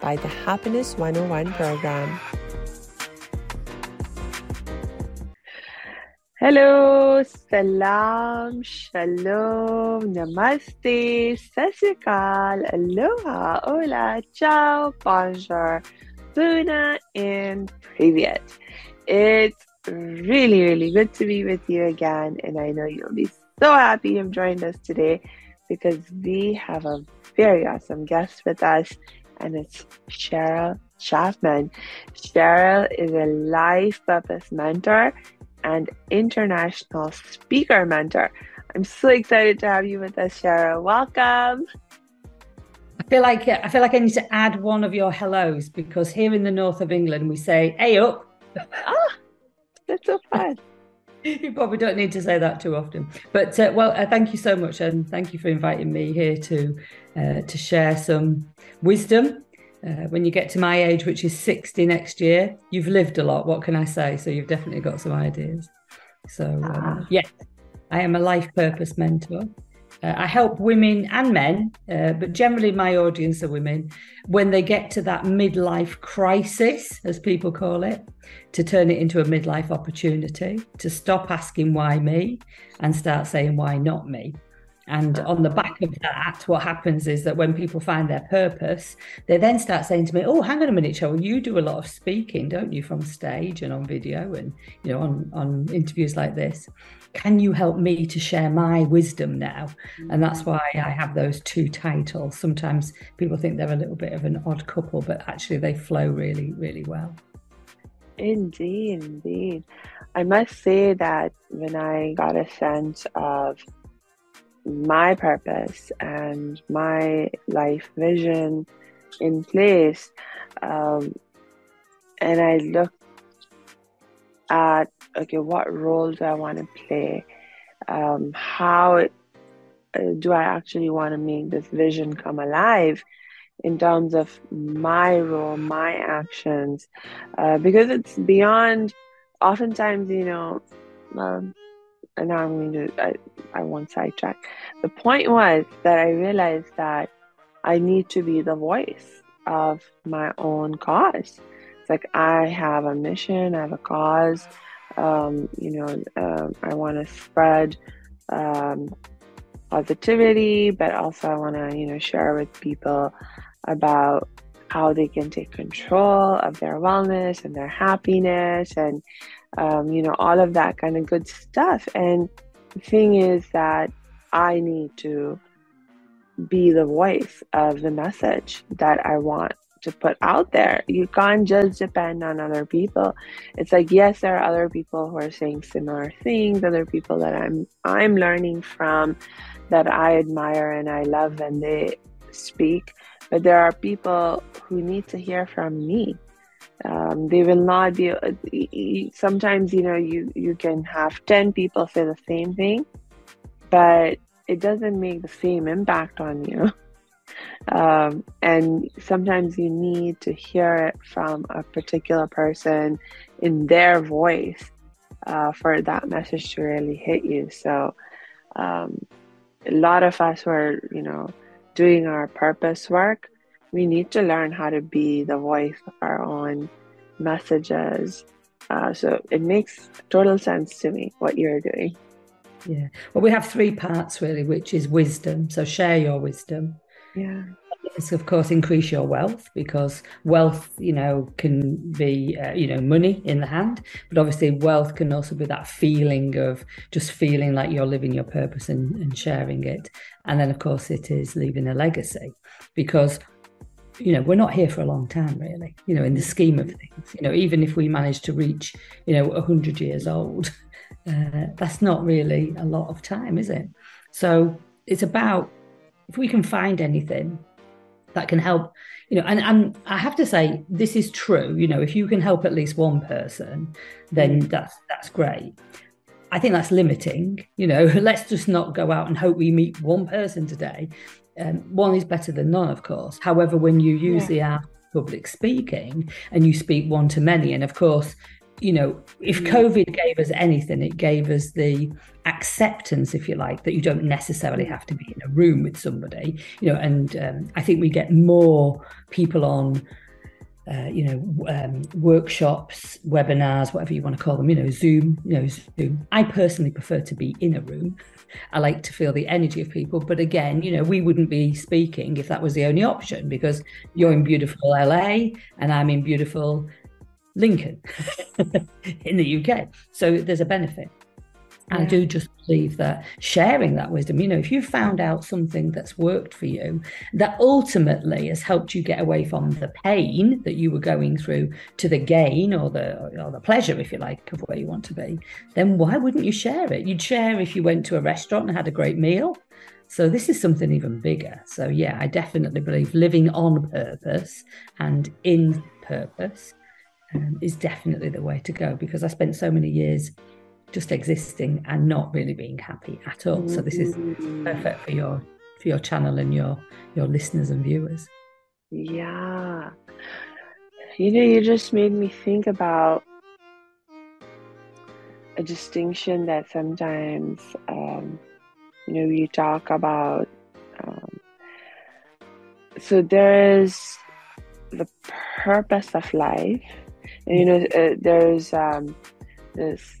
by the Happiness 101 program. Hello, salam, shalom, namaste, sasikal, aloha, hola, ciao, bonjour, buna, and privyet. It's really, really good to be with you again, and I know you'll be so happy you've joined us today because we have a very awesome guest with us, and it's Cheryl Chapman. Cheryl is a life purpose mentor and international speaker mentor. I'm so excited to have you with us, Cheryl. Welcome. I feel like I feel like I need to add one of your hellos because here in the north of England we say "Hey up." ah, that's so fun. you probably don't need to say that too often. But uh, well, uh, thank you so much, and thank you for inviting me here to uh, to share some wisdom. Uh, when you get to my age, which is 60 next year, you've lived a lot. What can I say? So you've definitely got some ideas. So um, ah. yeah, I am a life purpose mentor. Uh, I help women and men, uh, but generally my audience are women, when they get to that midlife crisis, as people call it, to turn it into a midlife opportunity, to stop asking why me and start saying why not me. And on the back of that, what happens is that when people find their purpose, they then start saying to me, "Oh, hang on a minute, Cheryl, you do a lot of speaking, don't you, from stage and on video and you know on on interviews like this? Can you help me to share my wisdom now?" And that's why I have those two titles. Sometimes people think they're a little bit of an odd couple, but actually they flow really, really well. Indeed, indeed. I must say that when I got a sense of my purpose and my life vision in place. Um, and I look at okay, what role do I want to play? Um, how uh, do I actually want to make this vision come alive in terms of my role, my actions? Uh, because it's beyond. Oftentimes, you know, um, and now I'm going to, I, I won't sidetrack. The point was that I realized that I need to be the voice of my own cause. It's like I have a mission, I have a cause. Um, you know, um, I want to spread um, positivity, but also I want to, you know, share with people about how they can take control of their wellness and their happiness and um, you know, all of that kind of good stuff. And the thing is that I need to be the voice of the message that I want to put out there. You can't just depend on other people. It's like yes, there are other people who are saying similar things, other people that I'm I'm learning from that I admire and I love when they speak. But there are people who need to hear from me um, they will not be uh, sometimes you know you you can have 10 people say the same thing but it doesn't make the same impact on you um, and sometimes you need to hear it from a particular person in their voice uh, for that message to really hit you so um, a lot of us were you know doing our purpose work we need to learn how to be the voice of our own messages. Uh, so it makes total sense to me what you're doing. Yeah. Well, we have three parts really, which is wisdom. So share your wisdom. Yeah. It's of course increase your wealth because wealth, you know, can be uh, you know money in the hand, but obviously wealth can also be that feeling of just feeling like you're living your purpose and, and sharing it. And then of course it is leaving a legacy because you know, we're not here for a long time, really, you know, in the scheme of things. You know, even if we manage to reach, you know, 100 years old, uh, that's not really a lot of time, is it? So it's about if we can find anything that can help you know and, and i have to say this is true you know if you can help at least one person then mm. that's that's great i think that's limiting you know let's just not go out and hope we meet one person today um, one is better than none of course however when you use yeah. the app public speaking and you speak one to many and of course you know, if mm. COVID gave us anything, it gave us the acceptance, if you like, that you don't necessarily have to be in a room with somebody, you know, and um, I think we get more people on. Uh, you know, um, workshops, webinars, whatever you want to call them, you know, Zoom, you know, Zoom. I personally prefer to be in a room. I like to feel the energy of people. But again, you know, we wouldn't be speaking if that was the only option because you're in beautiful LA and I'm in beautiful Lincoln in the UK. So there's a benefit. Yeah. I do just believe that sharing that wisdom, you know, if you found out something that's worked for you, that ultimately has helped you get away from the pain that you were going through to the gain or the or the pleasure, if you like, of where you want to be, then why wouldn't you share it? You'd share if you went to a restaurant and had a great meal. So this is something even bigger. So yeah, I definitely believe living on purpose and in purpose um, is definitely the way to go because I spent so many years just existing and not really being happy at all. So this is perfect for your for your channel and your your listeners and viewers. Yeah. You know, you just made me think about a distinction that sometimes, um, you know, we talk about. Um, so there is the purpose of life and, you know, uh, there's um, this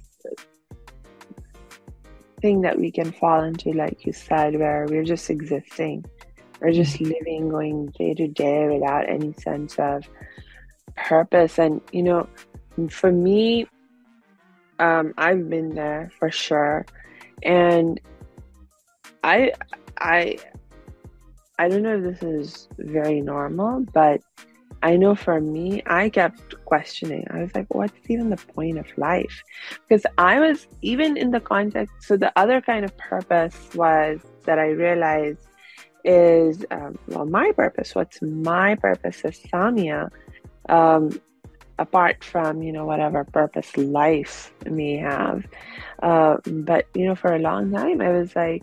thing that we can fall into, like you said, where we're just existing. We're just mm-hmm. living, going day to day without any sense of purpose. And, you know, for me, um, I've been there for sure. And I, I, I don't know if this is very normal, but I know for me, I kept questioning. I was like, what's even the point of life? Because I was, even in the context, so the other kind of purpose was that I realized is, um, well, my purpose. What's my purpose as Samia? Um, apart from, you know, whatever purpose life may have. Uh, but, you know, for a long time, I was like,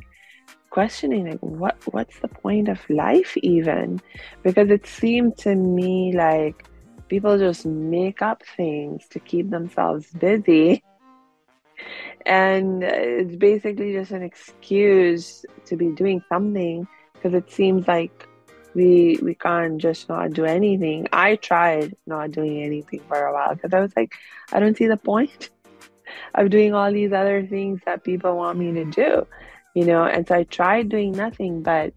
questioning like what what's the point of life even? Because it seemed to me like people just make up things to keep themselves busy. And uh, it's basically just an excuse to be doing something because it seems like we we can't just not do anything. I tried not doing anything for a while because i was like i don't see the point of doing all these other things that people want me to do you know and so i tried doing nothing but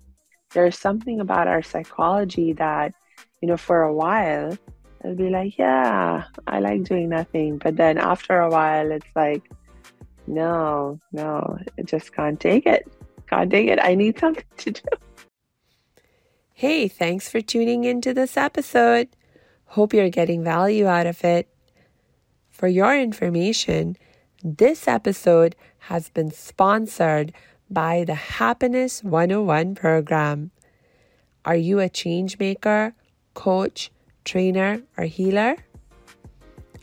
there's something about our psychology that you know for a while i'll be like yeah i like doing nothing. But then after a while it's like no no it just can't take it. Can't take it. I need something to do. Hey thanks for tuning into this episode. Hope you're getting value out of it. For your information this episode has been sponsored by the Happiness 101 program. Are you a change maker, coach, trainer, or healer?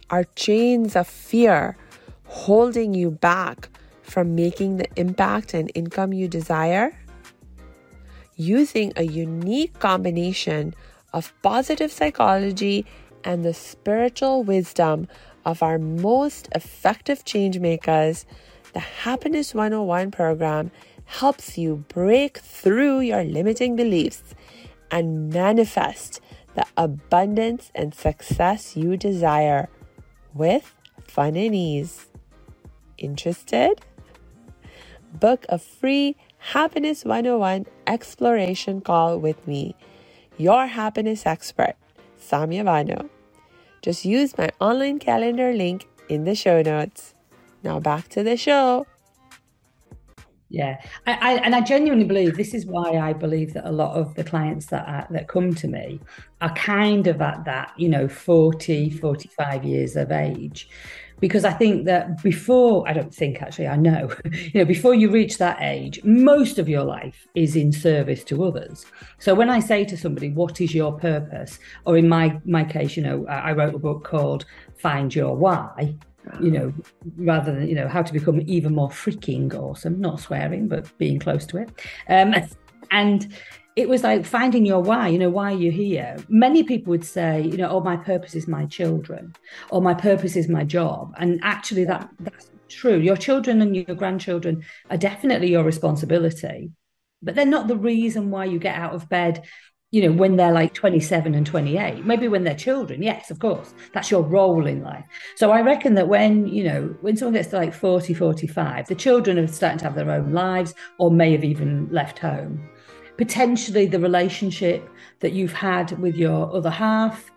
Are chains of fear holding you back from making the impact and income you desire? Using a unique combination of positive psychology and the spiritual wisdom of our most effective change makers the Happiness 101 program helps you break through your limiting beliefs and manifest the abundance and success you desire with fun and ease. Interested? Book a free Happiness 101 exploration call with me, your happiness expert, Samia Bano. Just use my online calendar link in the show notes. Now back to the show. Yeah, I, I, and I genuinely believe this is why I believe that a lot of the clients that are, that come to me are kind of at that, you know, 40, 45 years of age, because I think that before, I don't think actually, I know, you know, before you reach that age, most of your life is in service to others. So when I say to somebody, what is your purpose? Or in my, my case, you know, I wrote a book called Find Your Why, you know, rather than, you know, how to become even more freaking awesome, not swearing, but being close to it. Um, and, it was like finding your why, you know, why are you're here. Many people would say, you know, oh, my purpose is my children, or my purpose is my job. And actually that that's true. Your children and your grandchildren are definitely your responsibility, but they're not the reason why you get out of bed, you know, when they're like 27 and 28. Maybe when they're children, yes, of course. That's your role in life. So I reckon that when, you know, when someone gets to like 40, 45, the children are starting to have their own lives or may have even left home potentially the relationship that you've had with your other half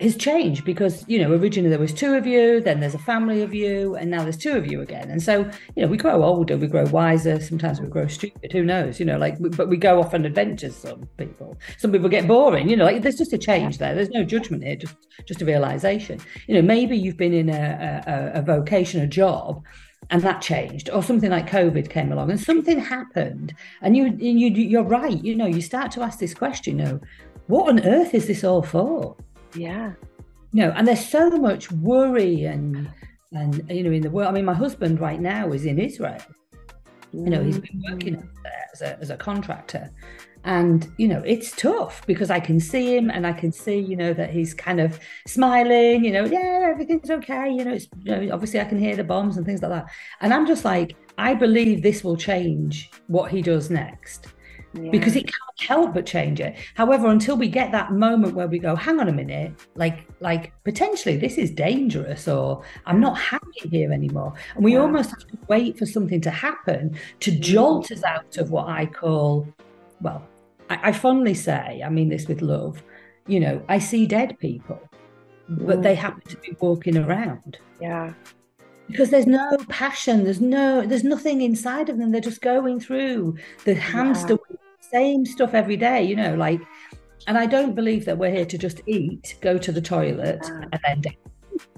has changed because you know originally there was two of you then there's a family of you and now there's two of you again. And so you know we grow older we grow wiser sometimes we grow stupid who knows you know like but we go off on adventures some people. Some people get boring you know like there's just a change there there's no judgment here just just a realization. You know maybe you've been in a, a, a vocation a job and that changed or something like covid came along and something happened and you you you're right you know you start to ask this question you know what on earth is this all for yeah. You know and there's so much worry and and you know in the world i mean my husband right now is in israel. You know he's been working mm. as a, as a contractor. And you know it's tough because i can see him and i can see you know that he's kind of smiling you know yeah everything's okay you know it's you know, obviously i can hear the bombs and things like that. And i'm just like i believe this will change what he does next yeah. because it can't help but change it however until we get that moment where we go hang on a minute like like potentially this is dangerous or i'm not happy here anymore and we yeah. almost have to wait for something to happen to jolt us out of what i call well I, I fondly say, I mean this with love, you know, I see dead people, but they happen to be walking around. Yeah. Because there's no passion, there's no, there's nothing inside of them. They're just going through the hamster yeah. Same stuff every day, you know, like and I don't believe that we're here to just eat, go to the toilet, ah. and then die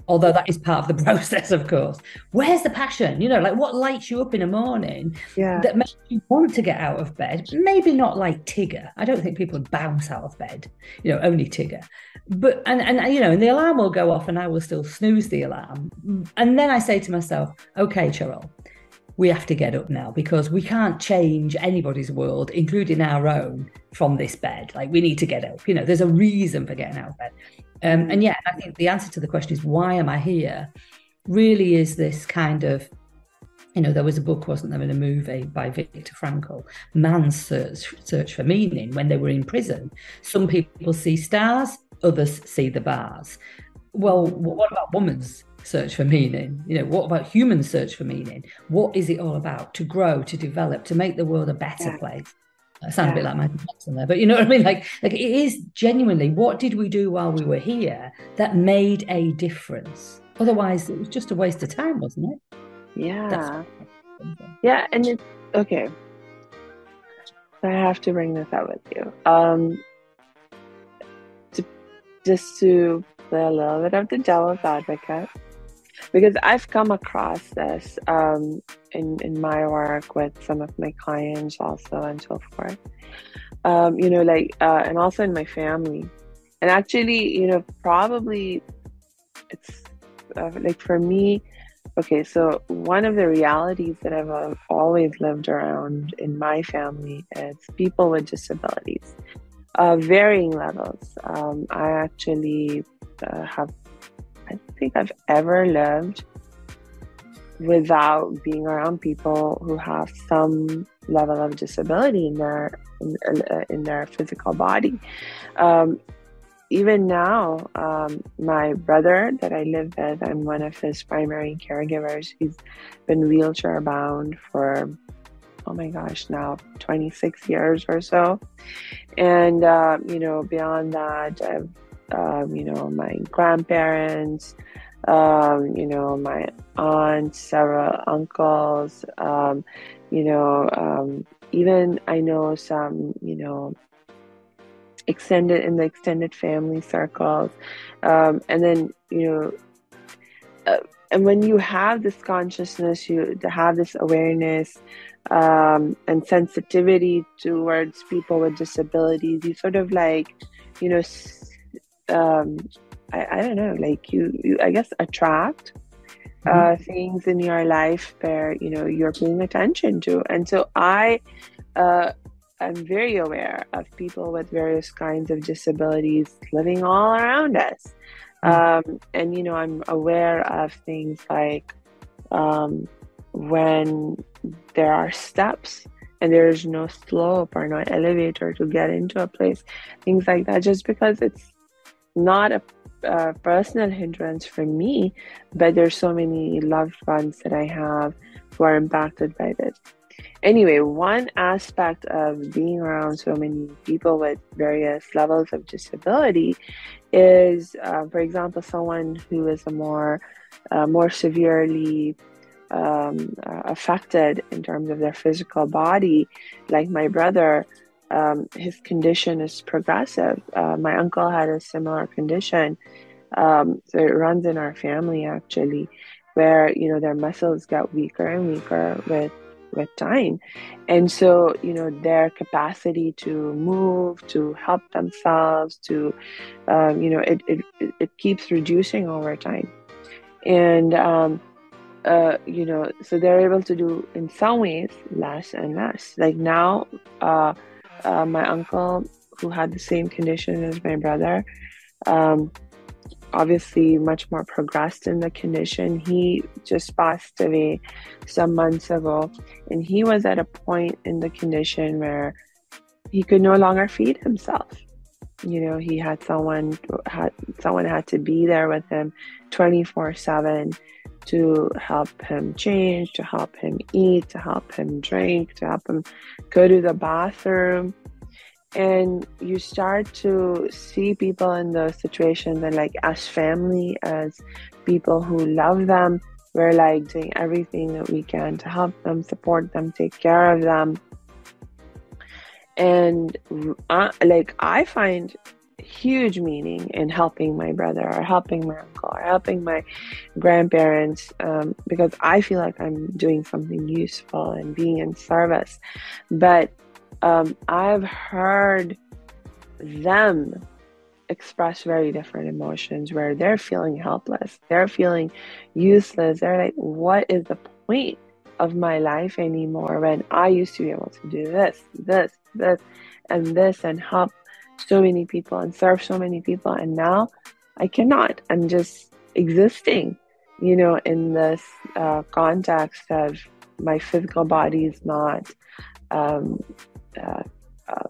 although that is part of the process, of course. Where's the passion? You know, like what lights you up in the morning yeah. that makes you want to get out of bed? Maybe not like Tigger. I don't think people bounce out of bed, you know, only Tigger. But, and, and, you know, and the alarm will go off and I will still snooze the alarm. And then I say to myself, okay, Cheryl, we have to get up now because we can't change anybody's world, including our own, from this bed. Like we need to get up. You know, there's a reason for getting out of bed. Um, and yeah, I think the answer to the question is why am I here? Really is this kind of you know, there was a book, wasn't there, in a movie by Viktor Frankl, Man's Search, Search for Meaning, when they were in prison. Some people see stars, others see the bars. Well, what about woman's search for meaning? You know, what about human search for meaning? What is it all about? To grow, to develop, to make the world a better yeah. place. I sound yeah. a bit like Michael Jackson there, but you know what I mean? Like, like it is genuinely what did we do while we were here that made a difference? Otherwise, it was just a waste of time, wasn't it? Yeah. yeah, and it's okay. I have to bring this up with you. Um, to, just to play a little bit of the devil's advocate because I've come across this um, in in my work with some of my clients also and so forth. Um, you know, like uh, and also in my family, and actually, you know, probably it's uh, like for me. Okay, so one of the realities that I've uh, always lived around in my family is people with disabilities, uh, varying levels. Um, I actually uh, have I don't think I've ever lived without being around people who have some level of disability in their in, uh, in their physical body. Um, even now, um, my brother that I live with, I'm one of his primary caregivers. He's been wheelchair bound for oh my gosh, now 26 years or so. And, uh, you know, beyond that, I've um, you know, my grandparents, um, you know, my aunts, several uncles, um, you know, um, even I know some, you know, extended in the extended family circles. Um, and then, you know, uh, and when you have this consciousness, you to have this awareness um, and sensitivity towards people with disabilities, you sort of like, you know, um, I, I don't know, like you, you I guess attract uh, mm-hmm. things in your life where you know you're paying attention to, and so I. Uh, I'm very aware of people with various kinds of disabilities living all around us. Mm-hmm. Um, and, you know, I'm aware of things like um, when there are steps and there's no slope or no elevator to get into a place, things like that, just because it's not a, a personal hindrance for me, but there's so many loved ones that I have who are impacted by this. Anyway, one aspect of being around so many people with various levels of disability is, uh, for example, someone who is a more uh, more severely um, uh, affected in terms of their physical body, like my brother. Um, his condition is progressive. Uh, my uncle had a similar condition, um, so it runs in our family actually, where you know their muscles get weaker and weaker with with time. And so, you know, their capacity to move, to help themselves, to, um, you know, it, it, it keeps reducing over time. And, um, uh, you know, so they're able to do in some ways less and less. Like now, uh, uh, my uncle, who had the same condition as my brother, um, obviously much more progressed in the condition. He just passed away some months ago, and he was at a point in the condition where he could no longer feed himself. You know, he had someone had someone had to be there with him 24/7 to help him change, to help him eat, to help him drink, to help him go to the bathroom. And you start to see people in those situations and like as family as people who love them we're like doing everything that we can to help them support them take care of them. And like i find huge meaning in helping my brother or helping my uncle or helping my grandparents um, because i feel like i'm doing something useful and being in service but um, I've heard them express very different emotions where they're feeling helpless, they're feeling useless. They're like, what is the point of my life anymore when I used to be able to do this, this, this, and this and help so many people and serve so many people? And now I cannot. I'm just existing, you know, in this uh, context of my physical body is not um, uh, um,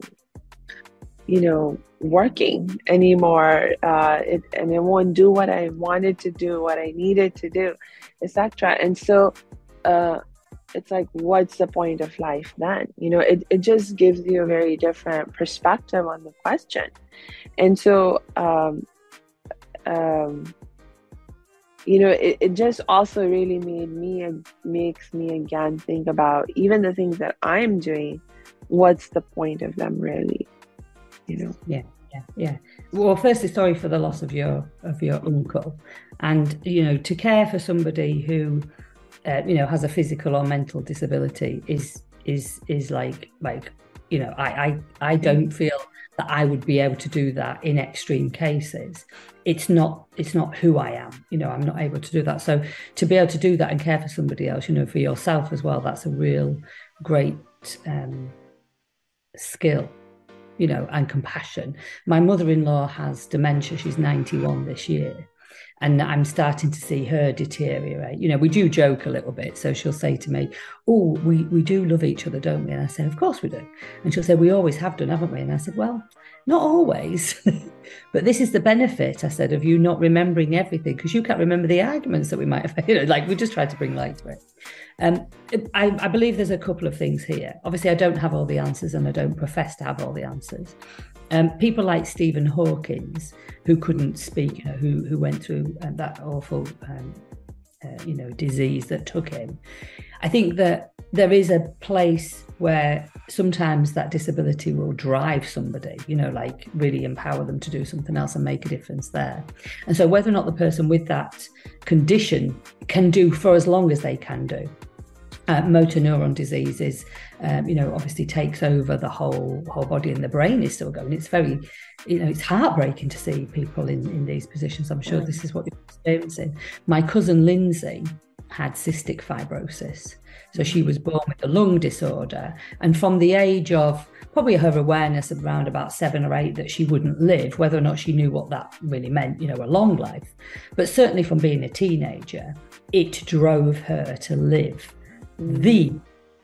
you know, working anymore, uh, it, and it won't do what I wanted to do, what I needed to do, etc. And so, uh, it's like, what's the point of life then? You know, it, it just gives you a very different perspective on the question. And so, um, um, you know, it, it just also really made me, makes me again think about even the things that I'm doing what's the point of them really you know yeah yeah yeah well firstly sorry for the loss of your of your uncle and you know to care for somebody who uh, you know has a physical or mental disability is is is like like you know I, I i don't feel that i would be able to do that in extreme cases. It's not it's not who i am you know i'm not able to do that. So to be able to do that and care for somebody else you know for yourself as well that's a real great um skill you know and compassion. My mother-in-law has dementia. She's 91 this year and I'm starting to see her deteriorate. You know, we do joke a little bit. So she'll say to me, Oh, we, we do love each other, don't we? And I say, Of course we do. And she'll say, We always have done, haven't we? And I said, Well, not always. but this is the benefit, I said, of you not remembering everything because you can't remember the arguments that we might have. You know, like we just tried to bring light to it. Um, I, I believe there's a couple of things here. Obviously, I don't have all the answers and I don't profess to have all the answers. Um, people like Stephen Hawkins, who couldn't speak, you know, who who went through um, that awful, um, uh, you know, disease that took him. I think that there is a place where sometimes that disability will drive somebody, you know, like really empower them to do something else and make a difference there. And so, whether or not the person with that condition can do for as long as they can do. Uh, motor neuron disease is, um, you know, obviously takes over the whole whole body, and the brain is still going. It's very, you know, it's heartbreaking to see people in in these positions. I'm sure this is what you're experiencing. My cousin Lindsay had cystic fibrosis, so she was born with a lung disorder. And from the age of probably her awareness around about seven or eight that she wouldn't live, whether or not she knew what that really meant, you know, a long life, but certainly from being a teenager, it drove her to live the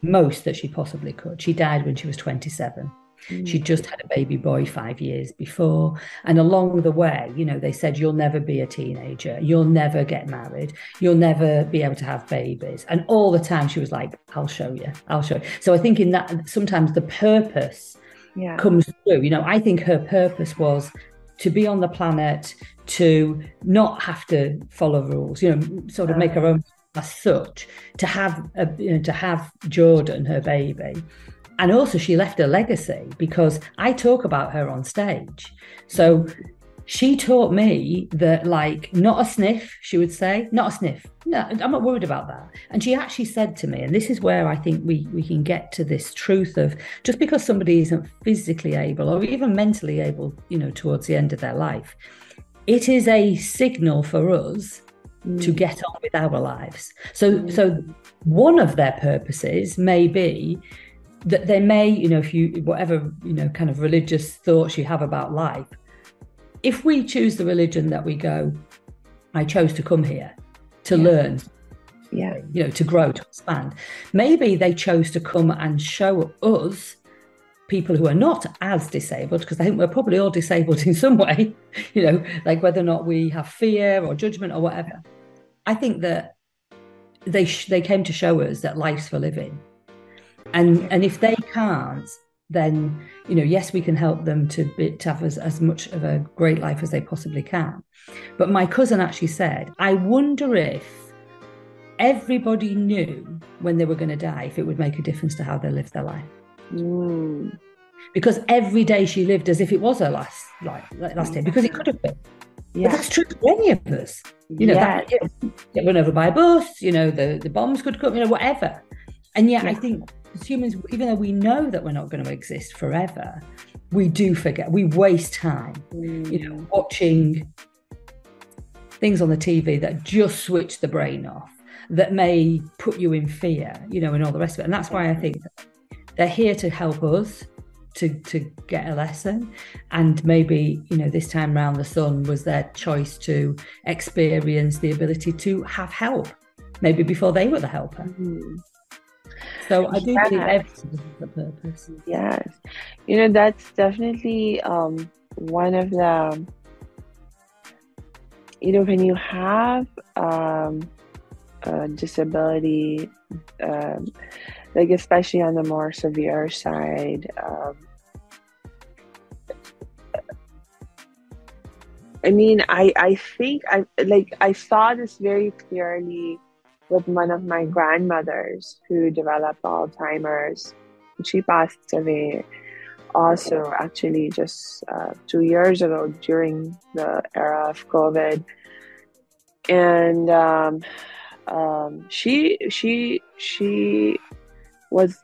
most that she possibly could. She died when she was 27. Mm. She just had a baby boy five years before. And along the way, you know, they said, You'll never be a teenager. You'll never get married. You'll never be able to have babies. And all the time she was like, I'll show you. I'll show you. So I think in that, sometimes the purpose yeah. comes through. You know, I think her purpose was to be on the planet, to not have to follow rules, you know, sort of make her own as such, to have a, you know, to have Jordan, her baby, and also she left a legacy because I talk about her on stage. So she taught me that like not a sniff she would say not a sniff. No i'm not worried about that. And she actually said to me and this is where i think we we can get to this truth of just because somebody isn't physically able or even mentally able you know towards the end of their life it is a signal for us mm. to get on with our lives so mm. so one of their purposes may be that they may, you know, if you, whatever, you know, kind of religious thoughts you have about life, if we choose the religion that we go, I chose to come here to yeah. learn, yeah, you know, to grow, to expand, maybe they chose to come and show us people who are not as disabled, because I think we're probably all disabled in some way, you know, like whether or not we have fear or judgment or whatever. I think that they sh- they came to show us that life's for living. And and if they can't then you know yes we can help them to, be, to have as, as much of a great life as they possibly can. But my cousin actually said i wonder if everybody knew when they were going to die if it would make a difference to how they lived their life. Mm. because every day she lived as if it was her last like last day because it could have been yeah. But that's true for any of us. You know, that, get run over by a bus, you know, the, the bombs could come, you know, whatever. And yet yeah. I think as humans, even though we know that we're not going to exist forever, we do forget. We waste time, mm. you know, mm. watching things on the TV that just switch the brain off, that may put you in fear, you know, and all the rest of it. And that's why I think they're here to help us to to get a lesson and maybe you know this time around the sun was their choice to experience the ability to have help maybe before they were the helper mm-hmm. So I do yes. believe everything has a purpose. Yes. You know, that's definitely um, one of the, you know, when you have um, a disability, um, like especially on the more severe side, um, I mean, I, I think I like I saw this very clearly with one of my grandmothers who developed Alzheimer's. She passed away also actually just uh, two years ago during the era of COVID. And um, um, she she she was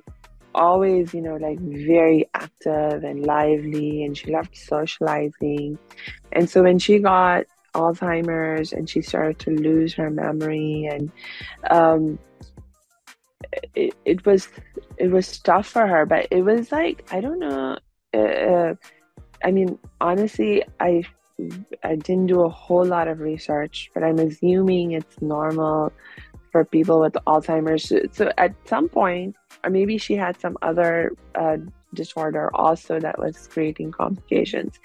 always you know like very active and lively and she loved socializing. And so when she got Alzheimer's and she started to lose her memory and um, it, it was it was tough for her but it was like I don't know uh, uh, I mean honestly I I didn't do a whole lot of research but I'm assuming it's normal for people with Alzheimer's so at some point or maybe she had some other uh, disorder also that was creating complications.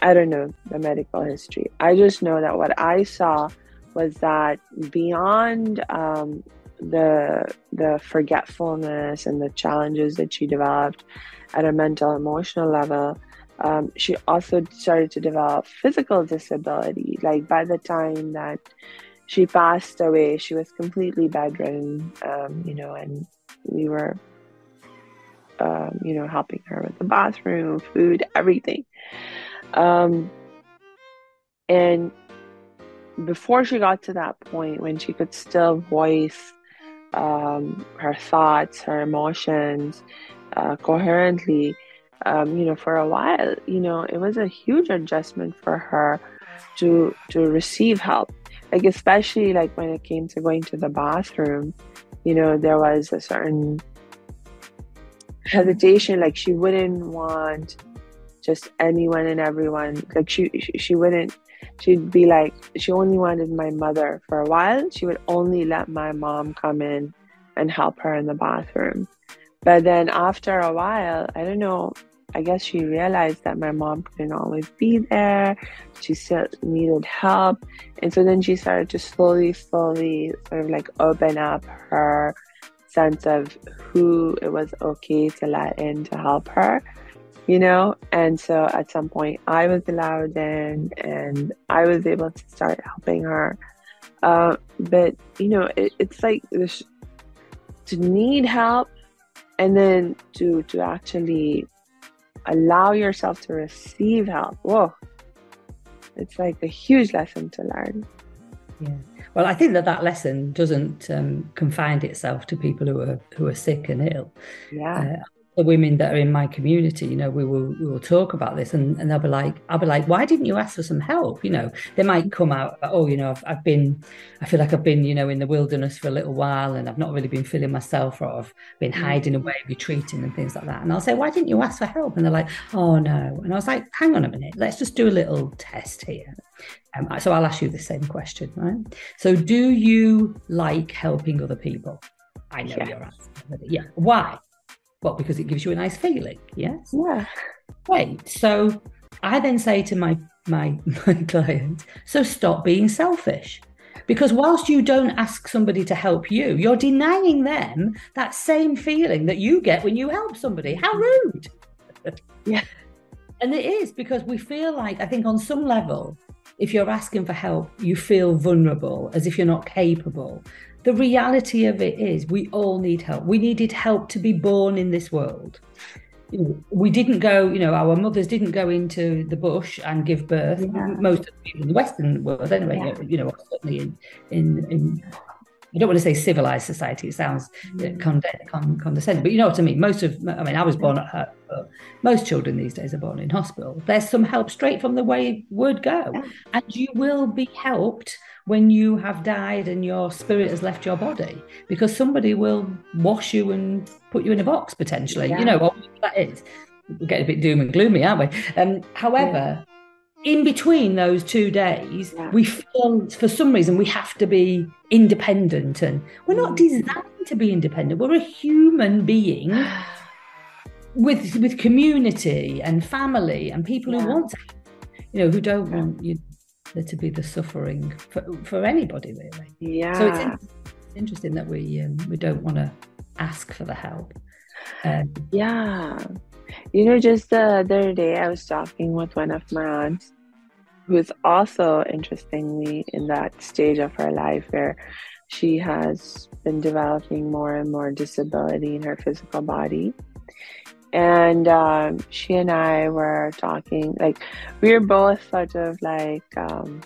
I don't know the medical history. I just know that what I saw was that beyond um, the the forgetfulness and the challenges that she developed at a mental emotional level, um, she also started to develop physical disability. Like by the time that she passed away. She was completely bedridden, um, you know, and we were, um, you know, helping her with the bathroom, food, everything. Um, and before she got to that point when she could still voice um, her thoughts, her emotions uh, coherently, um, you know, for a while, you know, it was a huge adjustment for her to to receive help. Like especially like when it came to going to the bathroom, you know, there was a certain hesitation. Like she wouldn't want just anyone and everyone. Like she she wouldn't. She'd be like she only wanted my mother for a while. She would only let my mom come in and help her in the bathroom. But then after a while, I don't know, I guess she realized that my mom couldn't always be there. She still needed help. And so then she started to slowly, slowly sort of like open up her sense of who it was okay to let in to help her, you know? And so at some point, I was allowed in and I was able to start helping her. Uh, but, you know, it, it's like this, to need help and then to to actually allow yourself to receive help. Whoa. It's like a huge lesson to learn. Yeah. Well i think that that lesson doesn't um, confine itself to people who are who are sick and ill. Yeah. Uh, the women that are in my community, you know, we will we will talk about this, and, and they'll be like, I'll be like, why didn't you ask for some help? You know, they might come out, oh, you know, I've, I've been, I feel like I've been, you know, in the wilderness for a little while, and I've not really been feeling myself, or I've been mm. hiding away, retreating, and things like that. And I'll say, why didn't you ask for help? And they're like, oh no. And I was like, hang on a minute, let's just do a little test here. Um, so I'll ask you the same question, right? So, do you like helping other people? I know yeah. your answer. Yeah. Why? Well, because it gives you a nice feeling. Yes. Yeah. Right. So I then say to my my my client, so stop being selfish. Because whilst you don't ask somebody to help you, you're denying them that same feeling that you get when you help somebody. How rude. yeah. And it is because we feel like, I think on some level, if you're asking for help, you feel vulnerable, as if you're not capable the reality of it is we all need help. We needed help to be born in this world. We didn't go, you know, our mothers didn't go into the bush and give birth. Yeah. Most of the people in the Western world, anyway, yeah. you know, certainly in, in, in I don't want to say civilized society. It sounds mm. condescending, but you know what I mean. Most of, I mean, I was born at home, but most children these days are born in hospital. There's some help straight from the way word go, and you will be helped when you have died and your spirit has left your body, because somebody will wash you and put you in a box potentially. Yeah. You know what that is. We're getting a bit doom and gloomy, aren't we? Um, however. Yeah in between those two days, yeah. we feel for some reason we have to be independent, and we're not mm. designed to be independent. We're a human being with with community and family and people who want, to, you know, who don't want you to be the suffering for for anybody really. Yeah. So it's, it's interesting that we um, we don't want to ask for the help. Um, yeah. You know, just the other day I was talking with one of my aunts who's also interestingly in that stage of her life where she has been developing more and more disability in her physical body. And um, she and I were talking, like, we are both sort of like um,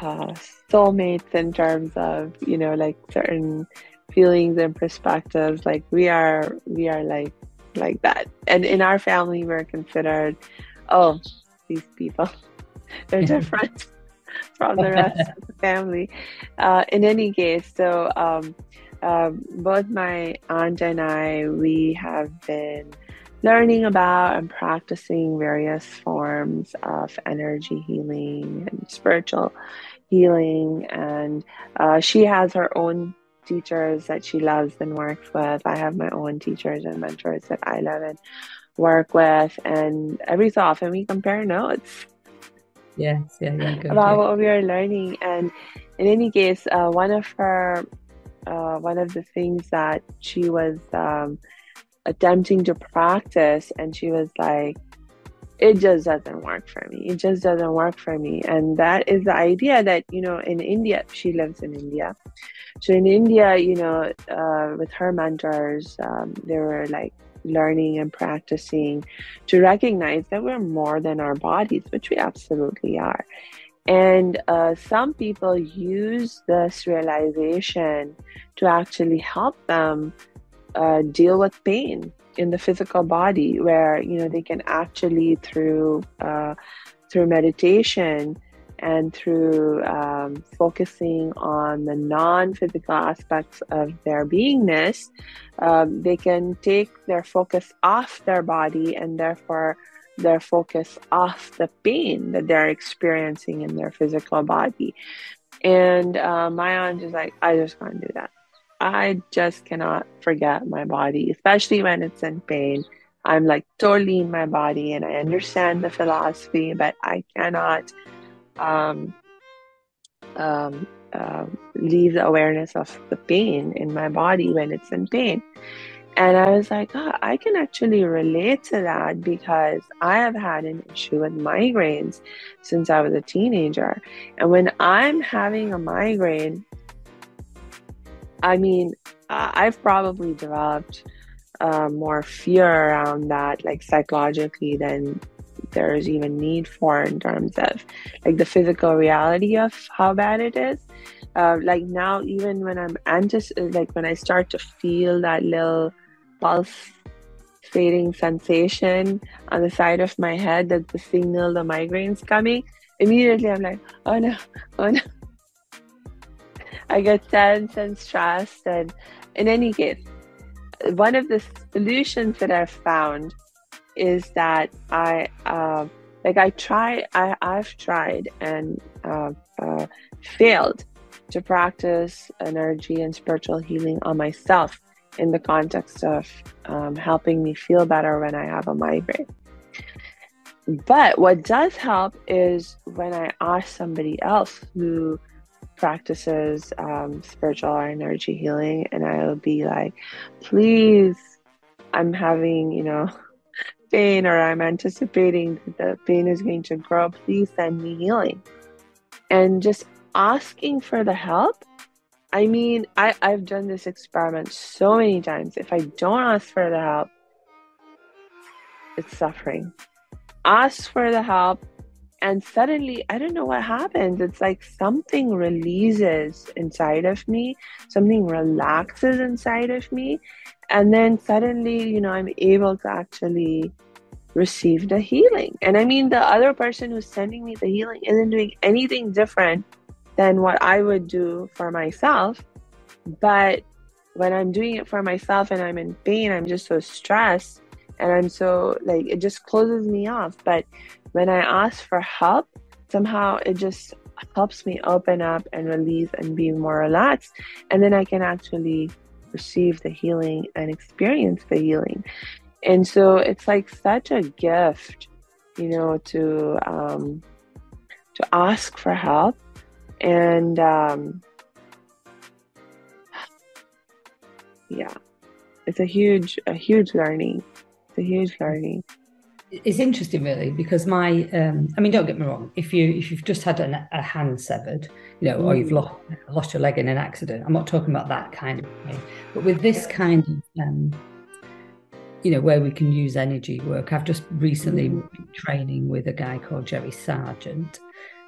uh, soulmates in terms of, you know, like certain feelings and perspectives. Like, we are, we are like, like that. And in our family, we're considered, oh, these people. They're different from the rest of the family. Uh, in any case, so um, uh, both my aunt and I, we have been learning about and practicing various forms of energy healing and spiritual healing. And uh, she has her own teachers that she loves and works with. I have my own teachers and mentors that I love and work with. And every so often we compare notes. Yes, yeah, yeah. Good, about yeah. what we are learning. And in any case, uh, one of her, uh, one of the things that she was um, attempting to practice, and she was like, it just doesn't work for me. It just doesn't work for me. And that is the idea that, you know, in India, she lives in India. So in India, you know, uh, with her mentors, um, they were like learning and practicing to recognize that we're more than our bodies, which we absolutely are. And uh, some people use this realization to actually help them uh, deal with pain in the physical body, where you know they can actually through uh, through meditation and through um, focusing on the non-physical aspects of their beingness, um, they can take their focus off their body and therefore their focus off the pain that they're experiencing in their physical body. And uh, my aunt is like, I just can't do that. I just cannot forget my body, especially when it's in pain. I'm like totally in my body and I understand the philosophy, but I cannot um, um, uh, leave the awareness of the pain in my body when it's in pain. And I was like, oh, I can actually relate to that because I have had an issue with migraines since I was a teenager. And when I'm having a migraine, I mean, I've probably developed uh, more fear around that, like psychologically, than there's even need for in terms of like the physical reality of how bad it is. Uh, like now, even when I'm antis, like when I start to feel that little pulsating sensation on the side of my head, that's the signal the migraine's coming. Immediately, I'm like, oh no, oh no. I get tense and stressed. And in any case, one of the solutions that I've found is that I, uh, like, I try, I, I've tried and uh, uh, failed to practice energy and spiritual healing on myself in the context of um, helping me feel better when I have a migraine. But what does help is when I ask somebody else who practices um, spiritual or energy healing, and I'll be like, please, I'm having, you know, pain or I'm anticipating that the pain is going to grow. Please send me healing. And just asking for the help. I mean, I, I've done this experiment so many times. If I don't ask for the help, it's suffering. Ask for the help, and suddenly i don't know what happens it's like something releases inside of me something relaxes inside of me and then suddenly you know i'm able to actually receive the healing and i mean the other person who's sending me the healing isn't doing anything different than what i would do for myself but when i'm doing it for myself and i'm in pain i'm just so stressed and i'm so like it just closes me off but when I ask for help, somehow it just helps me open up and release and be more relaxed. And then I can actually receive the healing and experience the healing. And so it's like such a gift, you know, to um, to ask for help and um, yeah, it's a huge a huge learning. It's a huge learning it's interesting really because my um, i mean don't get me wrong if you if you've just had an, a hand severed you know mm. or you've mm. lost lost your leg in an accident i'm not talking about that kind of thing but with this kind of um, you know where we can use energy work i've just recently mm. been training with a guy called jerry sargeant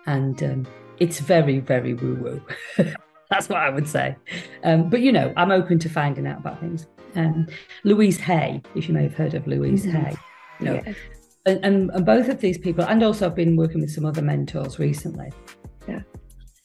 and um, it's very very woo woo that's what i would say um, but you know i'm open to finding out about things um, louise hay if you may have heard of louise mm-hmm. hay you know, yes. and, and, and both of these people, and also I've been working with some other mentors recently. Yeah.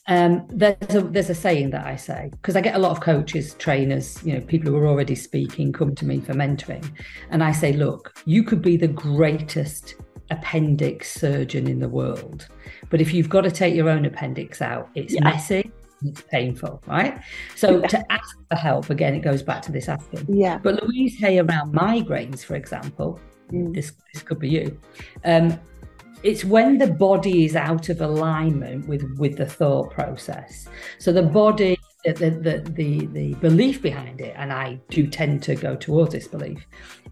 Um, there's a there's a saying that I say because I get a lot of coaches, trainers, you know, people who are already speaking come to me for mentoring, and I say, look, you could be the greatest appendix surgeon in the world, but if you've got to take your own appendix out, it's yeah. messy, it's painful, right? So yeah. to ask for help again, it goes back to this asking. Yeah. But Louise Hay around migraines, for example, mm. this this could be you. Um, it's when the body is out of alignment with with the thought process. So the body the, the, the, the belief behind it, and I do tend to go towards this belief,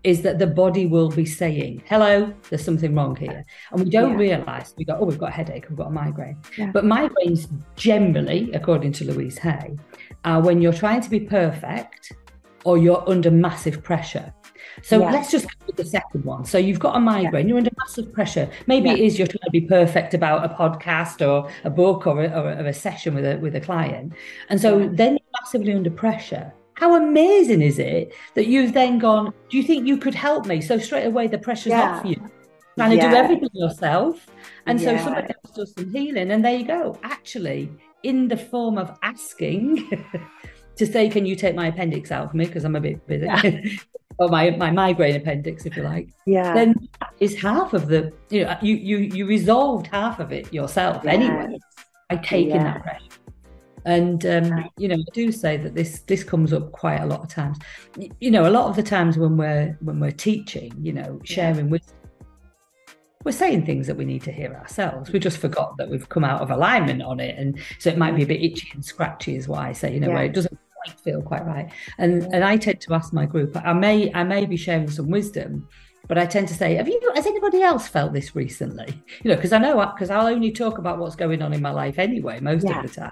is that the body will be saying, hello, there's something wrong here. And we don't yeah. realize, we go, oh, we've got a headache, we've got a migraine. Yeah. But migraines generally, according to Louise Hay, are when you're trying to be perfect or you're under massive pressure. So yeah. let's just go with the second one. So you've got a migraine, yeah. you're under massive pressure. Maybe yeah. it is you're trying to be perfect about a podcast or a book or a, or a session with a with a client, and so then you're massively under pressure. How amazing is it that you've then gone? Do you think you could help me? So straight away the pressure's off you. Trying to do everything yourself, and so somebody else does some healing, and there you go. Actually, in the form of asking. to say, can you take my appendix out for me because I'm a bit busy, yeah. or my my migraine appendix, if you like. Yeah. Then is half of the you know you you you resolved half of it yourself yes. anyway by taking yeah. that pressure. And um, you know, I do say that this this comes up quite a lot of times. You know, a lot of the times when we're when we're teaching, you know, sharing yeah. with we're saying things that we need to hear ourselves. We just forgot that we've come out of alignment on it, and so it might be a bit itchy and scratchy, is what I say. You know, yeah. where it doesn't quite feel quite right. And and I tend to ask my group. I may I may be sharing some wisdom, but I tend to say, have you has anybody else felt this recently? You know, because I know because I'll only talk about what's going on in my life anyway most yeah. of the time.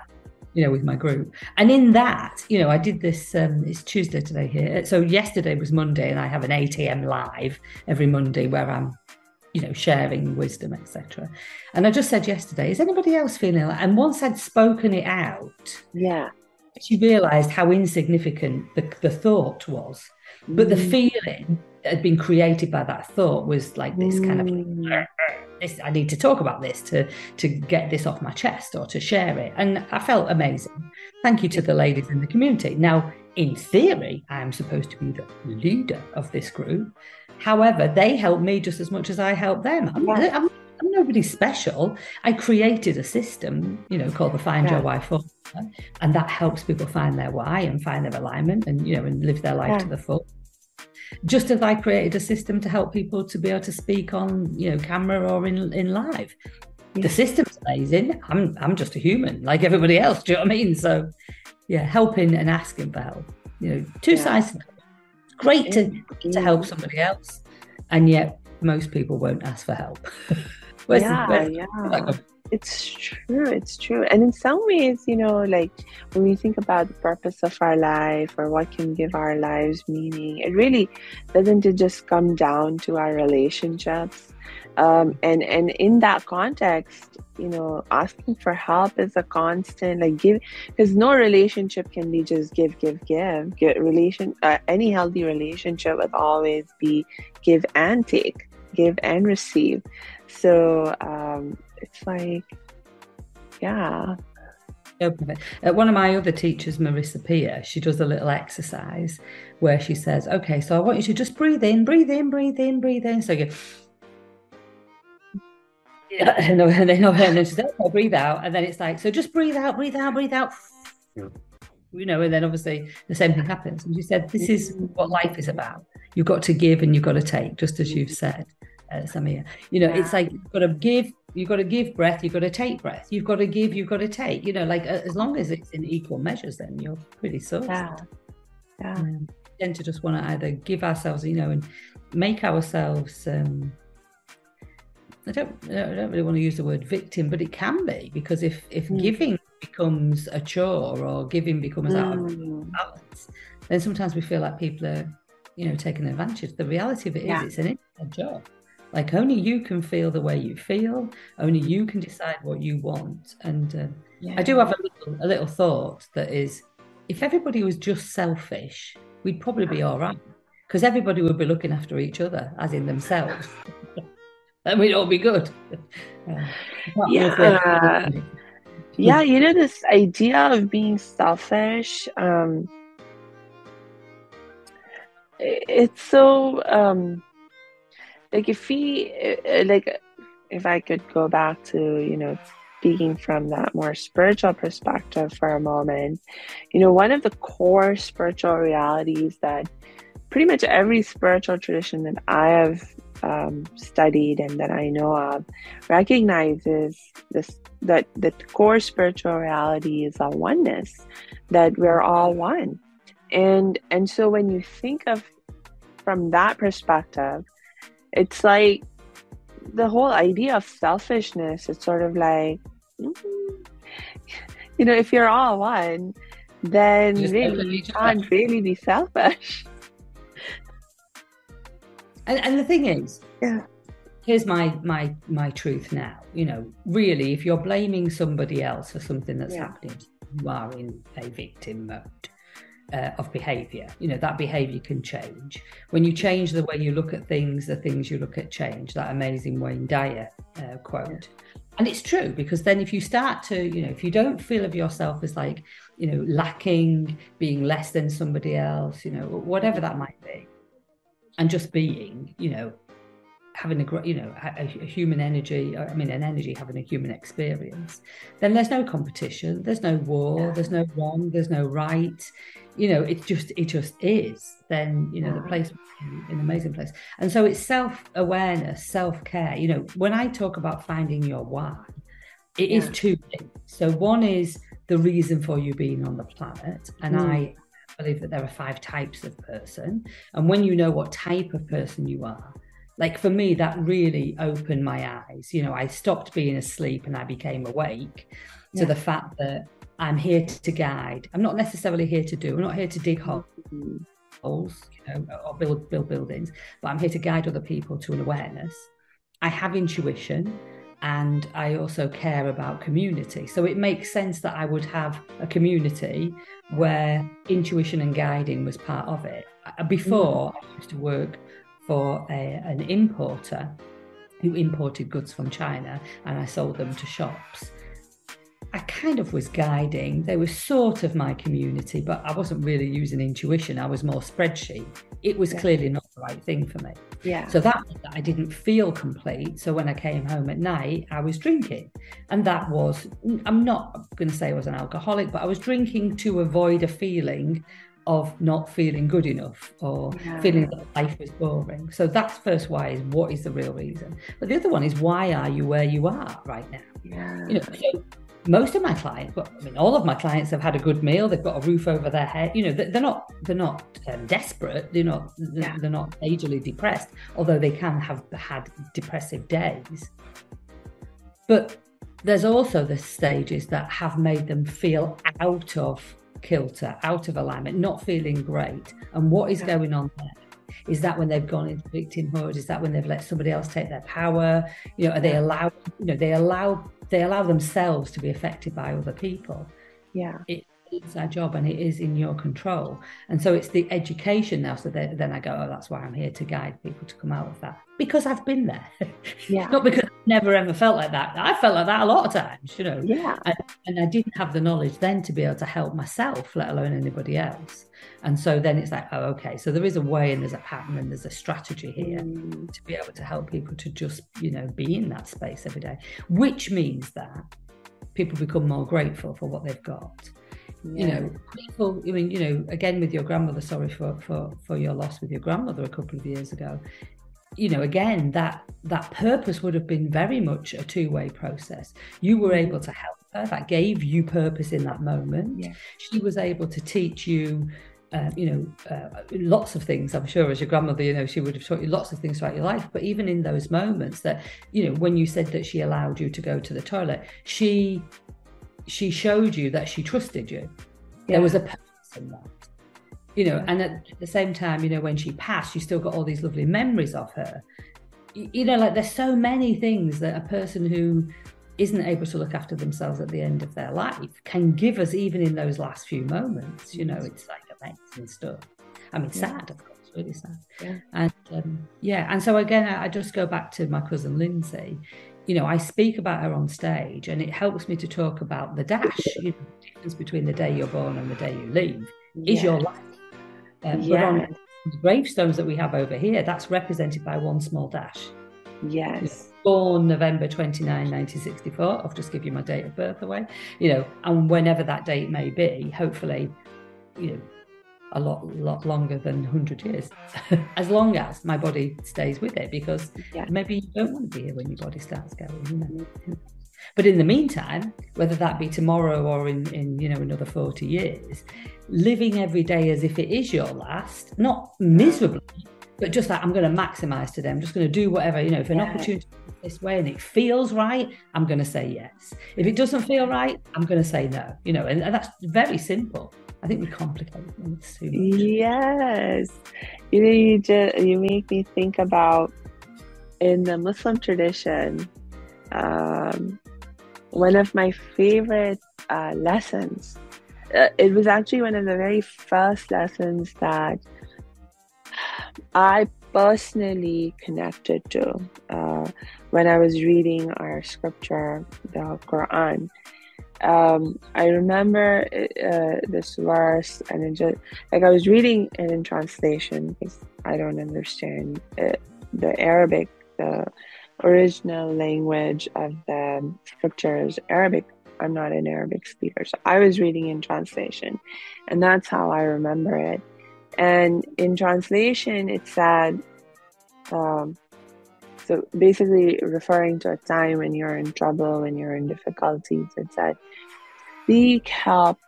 You know, with my group, and in that, you know, I did this. Um, it's Tuesday today here, so yesterday was Monday, and I have an 8 a.m. live every Monday where I'm you know, sharing wisdom, etc. And I just said yesterday, is anybody else feeling like? And once I'd spoken it out, yeah, she realised how insignificant the, the thought was, but the mm. feeling that had been created by that thought was like this kind of mm. this. I need to talk about this to to get this off my chest or to share it, and I felt amazing. Thank you to the ladies in the community. Now, in theory, I am supposed to be the leader of this group. However, they help me just as much as I help them. I'm, yeah. I'm, I'm nobody special. I created a system, you know, called the Find yeah. Your Why formula, and that helps people find their why and find their alignment and you know and live their life yeah. to the full. Just as I created a system to help people to be able to speak on, you know, camera or in in live. Yeah. The system's amazing. I'm I'm just a human like everybody else. Do you know what I mean? So, yeah, helping and asking for help. You know, two sides great to, to help somebody else. And yet most people won't ask for help. yeah, the, yeah. It's true. It's true. And in some ways, you know, like when we think about the purpose of our life or what can give our lives meaning, it really doesn't it just come down to our relationships. Um, and and in that context, you know asking for help is a constant like give because no relationship can be just give give give get relation uh, any healthy relationship would always be give and take give and receive so um it's like yeah uh, one of my other teachers, Marissa Peer, she does a little exercise where she says, "Okay, so I want you to just breathe in, breathe in, breathe in, breathe in." So you yeah. and then, and then she said, okay, breathe out. And then it's like, so just breathe out, breathe out, breathe out. Yeah. You know, and then obviously the same thing happens. And she said, this is what life is about. You've got to give and you've got to take, just as you've said, uh, Samia. You know, yeah. it's like you've got to give, you've got to give breath, you've got to take breath. You've got to give, you've got to take. You know, like as long as it's in equal measures, then you're pretty sorted. Yeah. Yeah. Um, tend to just want to either give ourselves, you know, and make ourselves um, I don't, I don't really want to use the word victim, but it can be because if if mm. giving becomes a chore or giving becomes mm. out of mm. balance, then sometimes we feel like people are, you know, taking advantage. The reality of it is, yeah. it's an job. Like only you can feel the way you feel. Only you can decide what you want. And uh, yeah. I do have a little, a little thought that is, if everybody was just selfish, we'd probably be all right because everybody would be looking after each other, as in themselves. and we'd all be good. yeah. yeah, you know, this idea of being selfish, um, it's so, um, like, if we, uh, like, if I could go back to, you know, speaking from that more spiritual perspective for a moment, you know, one of the core spiritual realities that pretty much every spiritual tradition that I have um, studied and that I know of recognizes this that the core spiritual reality is a oneness, that we're all one. And and so when you think of from that perspective, it's like the whole idea of selfishness, it's sort of like mm-hmm. you know, if you're all one, then really you can't really be selfish. And, and the thing is, yeah. Here's my my my truth now. You know, really, if you're blaming somebody else for something that's yeah. happening, you are in a victim mode. Uh, of behavior. You know, that behavior can change. When you change the way you look at things, the things you look at change. That amazing Wayne Dyer uh, quote. And it's true because then if you start to, you know, if you don't feel of yourself as like, you know, lacking, being less than somebody else, you know, whatever that might be, and just being, you know, having a great you know a, a, human energy i mean an energy having a human experience then there's no competition there's no war yeah. there's no wrong there's no right you know it just it just is then you know the place an amazing place and so it's self-awareness self-care you know when i talk about finding your why it yeah. is two things so one is the reason for you being on the planet and mm. i believe that there are five types of person. And when you know what type of person you are, like for me, that really opened my eyes. You know, I stopped being asleep and I became awake yeah. to the fact that I'm here to guide. I'm not necessarily here to do, I'm not here to dig holes. You know, or build build buildings, but I'm here to guide other people to an awareness. I have intuition and I also care about community. So it makes sense that I would have a community where intuition and guiding was part of it. Uh, before, mm. I used to work for a, an importer who imported goods from China and I sold them to shops. I kind of was guiding. They were sort of my community, but I wasn't really using intuition. I was more spreadsheet. It was yeah. clearly not the right thing for me. Yeah. So that I didn't feel complete. So when I came home at night, I was drinking. And that was, I'm not going to say I was an alcoholic, but I was drinking to avoid a feeling of not feeling good enough or yeah. feeling that life was boring. So that's first why is what is the real reason. But the other one is why are you where you are right now? Yeah. You know, so most of my clients, well, I mean, all of my clients have had a good meal. They've got a roof over their head. You know, they're not they're not um, desperate. They're not yeah. they're not majorly depressed, although they can have had depressive days. But there's also the stages that have made them feel out of kilter, out of alignment, not feeling great. And what is going on there? Is that when they've gone into victimhood? Is that when they've let somebody else take their power? You know, are they allowed? You know, they allow they allow themselves to be affected by other people. Yeah. It, it's our job and it is in your control. And so it's the education now. So then I go, oh, that's why I'm here to guide people to come out of that because I've been there. Yeah. Not because I've never ever felt like that. I felt like that a lot of times, you know. Yeah. And, and I didn't have the knowledge then to be able to help myself, let alone anybody else. And so then it's like, oh, okay. So there is a way and there's a pattern and there's a strategy here mm. to be able to help people to just, you know, be in that space every day, which means that people become more grateful for what they've got. Yeah. You know, people. I mean, you know, again with your grandmother. Sorry for for for your loss with your grandmother a couple of years ago. You know, again, that that purpose would have been very much a two way process. You were mm. able to help her. That gave you purpose in that moment. Yeah. She was able to teach you uh, you know, uh, lots of things. I'm sure as your grandmother, you know, she would have taught you lots of things throughout your life. But even in those moments that, you know, when you said that she allowed you to go to the toilet, she she showed you that she trusted you. Yeah. There was a purpose in that. You know, and at the same time, you know, when she passed, you still got all these lovely memories of her. You know, like there's so many things that a person who isn't able to look after themselves at the end of their life can give us even in those last few moments. You know, it's like amazing stuff. I mean, yeah. sad, of course, really sad. Yeah. And um, yeah, and so again, I, I just go back to my cousin Lindsay you know, I speak about her on stage and it helps me to talk about the dash, you know, the difference between the day you're born and the day you leave yeah. is your life. Um, yeah. But on the gravestones that we have over here, that's represented by one small dash. Yes. born November 29, 1964. I'll just give you my date of birth away, you know, and whenever that date may be, hopefully, you know, a lot, lot longer than 100 years, as long as my body stays with it, because yeah. maybe you don't want to be here when your body starts going. You know? But in the meantime, whether that be tomorrow or in, in you know another 40 years, living every day as if it is your last, not miserably, but just like I'm going to maximize today. I'm just going to do whatever, you know, if an yeah. opportunity this way and it feels right, I'm going to say yes. If it doesn't feel right, I'm going to say no, you know, and, and that's very simple. I think we complicate things too much. Yes. You know, you just, you make me think about in the Muslim tradition, um, one of my favorite uh, lessons. Uh, it was actually one of the very first lessons that I personally connected to uh, when I was reading our scripture, the Quran. Um, I remember uh, this verse, and it just like I was reading it in translation because I don't understand it, the Arabic, the original language of the scriptures, Arabic. I'm not an Arabic speaker, so I was reading in translation, and that's how I remember it. And in translation, it said, um, so basically referring to a time when you're in trouble, when you're in difficulties, it said, seek help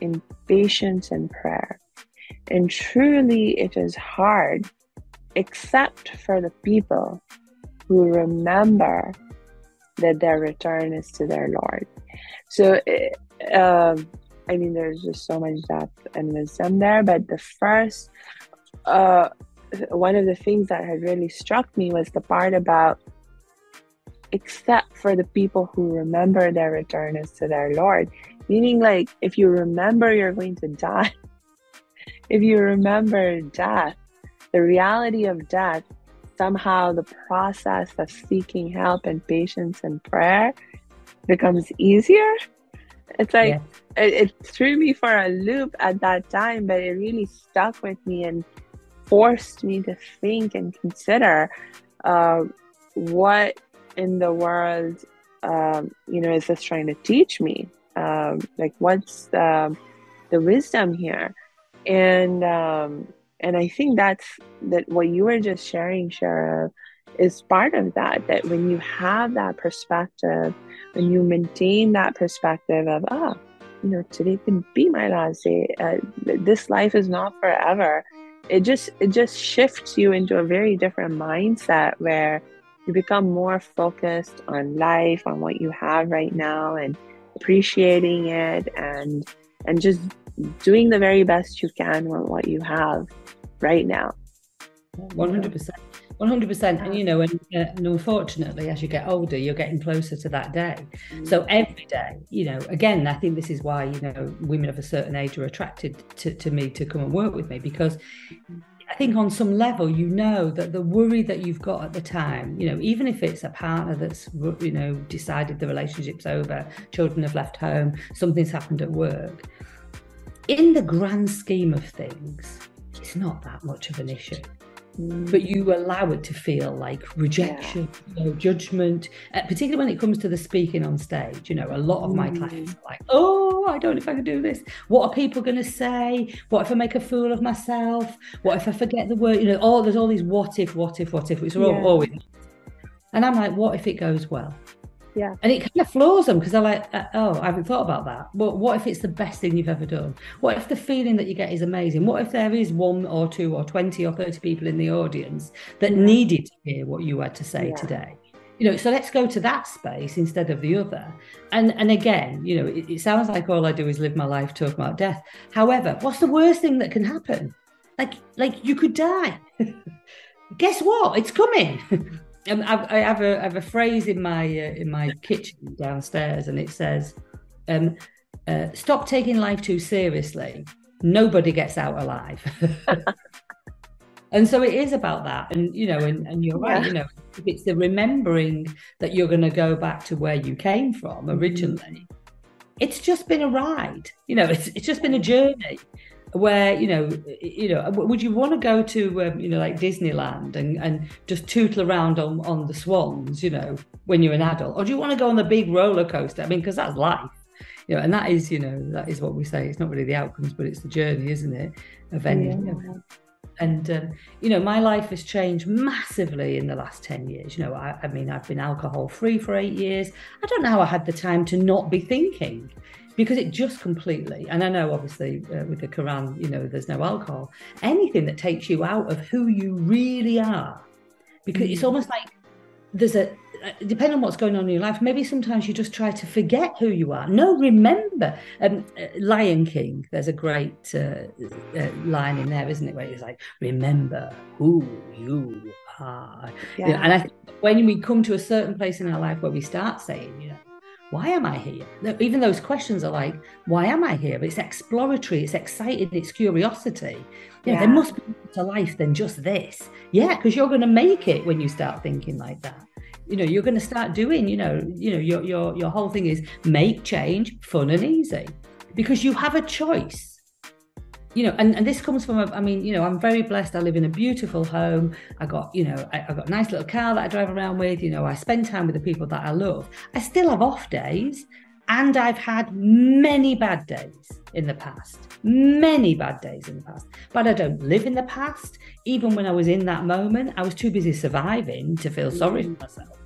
in patience and prayer. And truly, it is hard, except for the people who remember that their return is to their Lord. So, um, I mean, there's just so much depth and wisdom there. But the first, uh, one of the things that had really struck me was the part about, except for the people who remember their return is to their Lord. Meaning, like, if you remember you're going to die, if you remember death, the reality of death, somehow the process of seeking help and patience and prayer becomes easier. It's like yeah. it, it, threw me for a loop at that time, but it really stuck with me and forced me to think and consider uh, what in the world, um, you know, is this trying to teach me? Um, like, what's the, the wisdom here? And um, and I think that's that what you were just sharing, Cheryl, is part of that. That when you have that perspective, when you maintain that perspective of, ah, you know, today can be my last day. Uh, this life is not forever. It just it just shifts you into a very different mindset where you become more focused on life, on what you have right now, and appreciating it, and and just doing the very best you can with what you have right now. 100%. 100% and you know and, uh, and, unfortunately as you get older you're getting closer to that day mm. so every day you know again i think this is why you know women of a certain age are attracted to, to me to come and work with me because I think on some level, you know that the worry that you've got at the time, you know, even if it's a partner that's, you know, decided the relationship's over, children have left home, something's happened at work, in the grand scheme of things, it's not that much of an issue. Mm. But you allow it to feel like rejection, yeah. you know, judgment, uh, particularly when it comes to the speaking on stage. You know, a lot of my mm. clients are like, "Oh, I don't know if I can do this. What are people going to say? What if I make a fool of myself? What if I forget the word? You know, oh, there's all these what if, what if, what if, which are yeah. always. And I'm like, what if it goes well? Yeah. And it kind of floors them because they're like, uh, oh, I haven't thought about that. But what if it's the best thing you've ever done? What if the feeling that you get is amazing? What if there is one or two or 20 or 30 people in the audience that yeah. needed to hear what you had to say yeah. today? You know, so let's go to that space instead of the other. And and again, you know, it, it sounds like all I do is live my life talk about death. However, what's the worst thing that can happen? Like like you could die. Guess what? It's coming. Um, I, I, have a I have a phrase in my uh, in my kitchen downstairs, and it says, um, uh, "Stop taking life too seriously. Nobody gets out alive." and so it is about that, and you know, and, and you're right. Yeah. You know, if it's the remembering that you're going to go back to where you came from mm-hmm. originally, mm-hmm. it's just been a ride. You know, it's it's just been a journey where you know you know would you want to go to um, you know like disneyland and and just tootle around on on the swans you know when you're an adult or do you want to go on the big roller coaster i mean because that's life you know, and that is, you know, that is what we say. It's not really the outcomes, but it's the journey, isn't it? Of any. Yeah. And um, you know, my life has changed massively in the last ten years. You know, I, I mean, I've been alcohol free for eight years. I don't know how I had the time to not be thinking because it just completely and i know obviously uh, with the quran you know there's no alcohol anything that takes you out of who you really are because mm. it's almost like there's a uh, depending on what's going on in your life maybe sometimes you just try to forget who you are no remember um, uh, lion king there's a great uh, uh, line in there isn't it where it's like remember who you are yeah. You know, and i think when we come to a certain place in our life where we start saying you know why am I here? Even those questions are like, why am I here? But It's exploratory, it's exciting, it's curiosity. Yeah, yeah. there must be more to life than just this. Yeah, because you're going to make it when you start thinking like that. You know, you're going to start doing. You know, you know, your your your whole thing is make change fun and easy, because you have a choice you know, and, and this comes from, a, I mean, you know, I'm very blessed. I live in a beautiful home. I got, you know, I, have got a nice little car that I drive around with. You know, I spend time with the people that I love. I still have off days, and I've had many bad days in the past, many bad days in the past. But I don't live in the past. Even when I was in that moment, I was too busy surviving to feel sorry for mm. myself.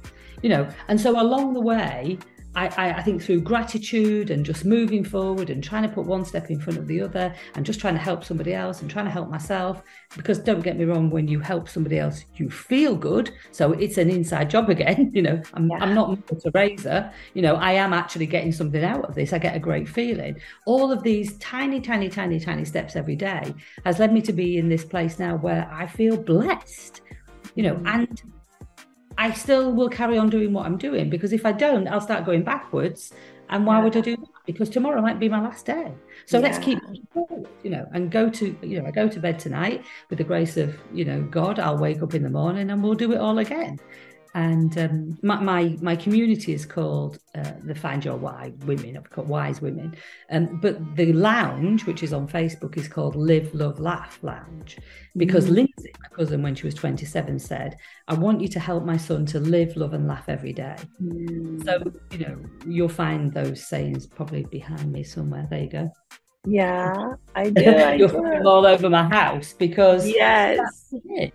You know, and so along the way, I, I, think through gratitude and just moving forward and trying to put one step in front of the other and just trying to help somebody else and trying to help myself. Because don't get me wrong, when you help somebody else, you feel good. So it's an inside job again. You know, I'm, yeah. I'm not Mother Teresa. You know, I am actually getting something out of this. I get a great feeling. All of these tiny, tiny, tiny, tiny steps every day has led me to be in this place now where I feel blessed. You know, mm. and I still will carry on doing what I'm doing because if I don't, I'll start going backwards. And why yeah. would I do that? Because tomorrow might be my last day. So yeah. let's keep you know, and go to, you know, I go to bed tonight with the grace of, you know, God. I'll wake up in the morning and we'll do it all again and um, my, my, my community is called uh, the Find Your Why Women. I've got Wise Women, um, but the lounge, which is on Facebook, is called Live Love Laugh Lounge, because mm. Lindsay, my cousin, when she was twenty seven, said, "I want you to help my son to live, love, and laugh every day." Mm. So you know you'll find those sayings probably behind me somewhere. There you go. Yeah, I do. I You're do. all over my house because yes,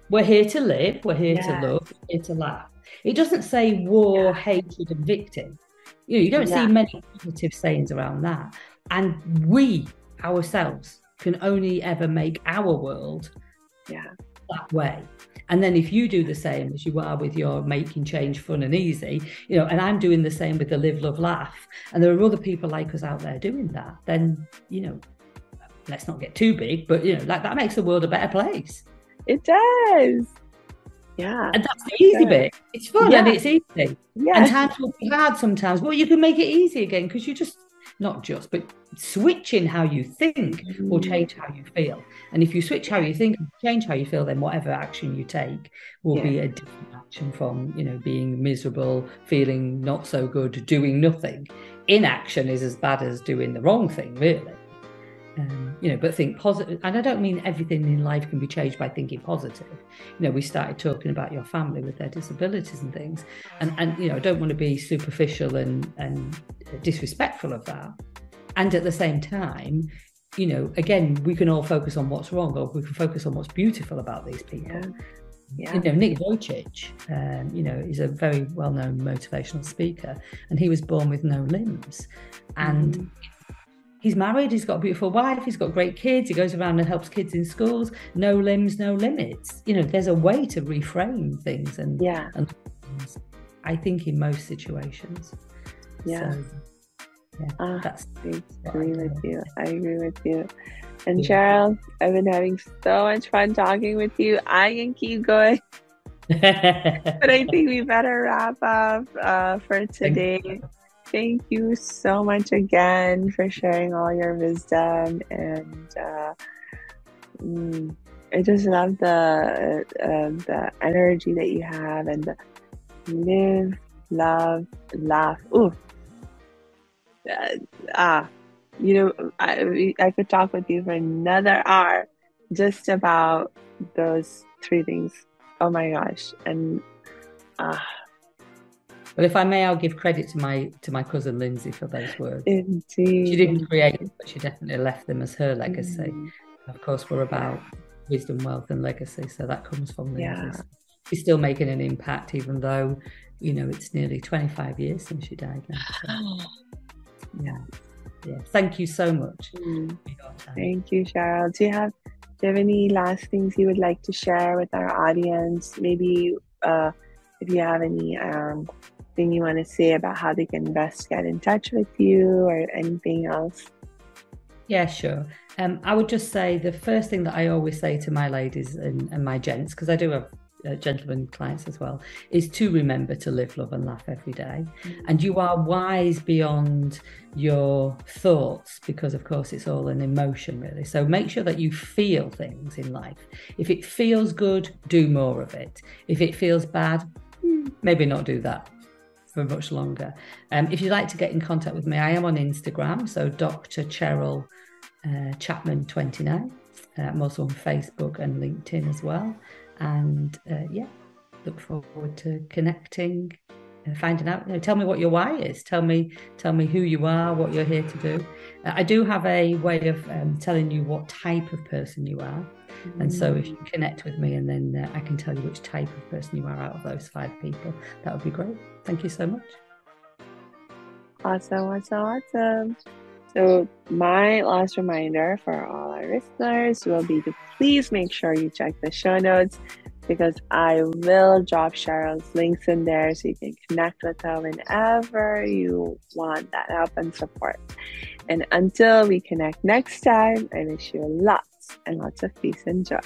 we're here to live, we're here to love, we're here to laugh. It doesn't say war, yeah. hatred, and victim. You know, you don't yeah. see many positive sayings around that. And we ourselves can only ever make our world yeah. that way. And then if you do the same as you are with your making change fun and easy, you know, and I'm doing the same with the live, love, laugh, and there are other people like us out there doing that, then, you know, let's not get too big, but you know, like that makes the world a better place. It does. Yeah. And that's the easy bit. It's fun yeah. and it's easy. Yeah. And times will be hard sometimes, but you can make it easy again because you just, not just, but switching how you think mm. will change how you feel. And if you switch how you think change how you feel, then whatever action you take will yeah. be a different action from, you know, being miserable, feeling not so good, doing nothing. Inaction is as bad as doing the wrong thing, really. Um, you know, but think positive. And I don't mean everything in life can be changed by thinking positive. You know, we started talking about your family with their disabilities and things, and and you know, I don't want to be superficial and and disrespectful of that. And at the same time, you know, again, we can all focus on what's wrong, or we can focus on what's beautiful about these people. Yeah. Yeah. You know, Nick Vujicic, um, you know, is a very well-known motivational speaker, and he was born with no limbs, and mm he's married, he's got a beautiful wife, he's got great kids, he goes around and helps kids in schools. No limbs, no limits. You know, there's a way to reframe things and yeah. And I think in most situations. Yeah. So, yeah, uh, that's I agree with you. I agree with you. And yeah. Cheryl, I've been having so much fun talking with you. I can keep going. but I think we better wrap up uh, for today thank you so much again for sharing all your wisdom and uh, mm, I just love the uh, the energy that you have and the live, love, laugh. Ooh, uh, ah, you know, I I could talk with you for another hour just about those three things. Oh my gosh, and ah Well, if I may, I'll give credit to my to my cousin Lindsay for those words. Indeed. She didn't create them, but she definitely left them as her legacy. Mm. Of course, we're about wisdom, wealth, and legacy, so that comes from Lindsay. Yeah. She's still making an impact, even though you know it's nearly 25 years since she died. Now, so, yeah, yeah. Thank you so much. Mm. for your time. Thank you, Cheryl. Do you have do you have any last things you would like to share with our audience? Maybe uh, if you have any um, thing you want to say about how they can best get in touch with you or anything else. Yeah, sure. Um, I would just say the first thing that I always say to my ladies and, and my gents, because I do have uh, gentlemen clients as well, is to remember to live, love, and laugh every day. And you are wise beyond your thoughts, because of course it's all an emotion, really. So make sure that you feel things in life. If it feels good, do more of it. If it feels bad, hmm, maybe not do that for much longer. Um, if you'd like to get in contact with me, I am on Instagram, so Dr. Cheryl uh, Chapman 29. Uh, I'm also on Facebook and LinkedIn as well. And uh, yeah, look forward to connecting, uh, finding out. You know, tell me what your why is. Tell me, tell me who you are, what you're here to do. Uh, I do have a way of um, telling you what type of person you are. And so, if you connect with me, and then uh, I can tell you which type of person you are out of those five people, that would be great. Thank you so much. Awesome, awesome, awesome. So, my last reminder for all our listeners will be to please make sure you check the show notes because I will drop Cheryl's links in there so you can connect with her whenever you want that help and support. And until we connect next time, I wish you lots and lots of peace and joy.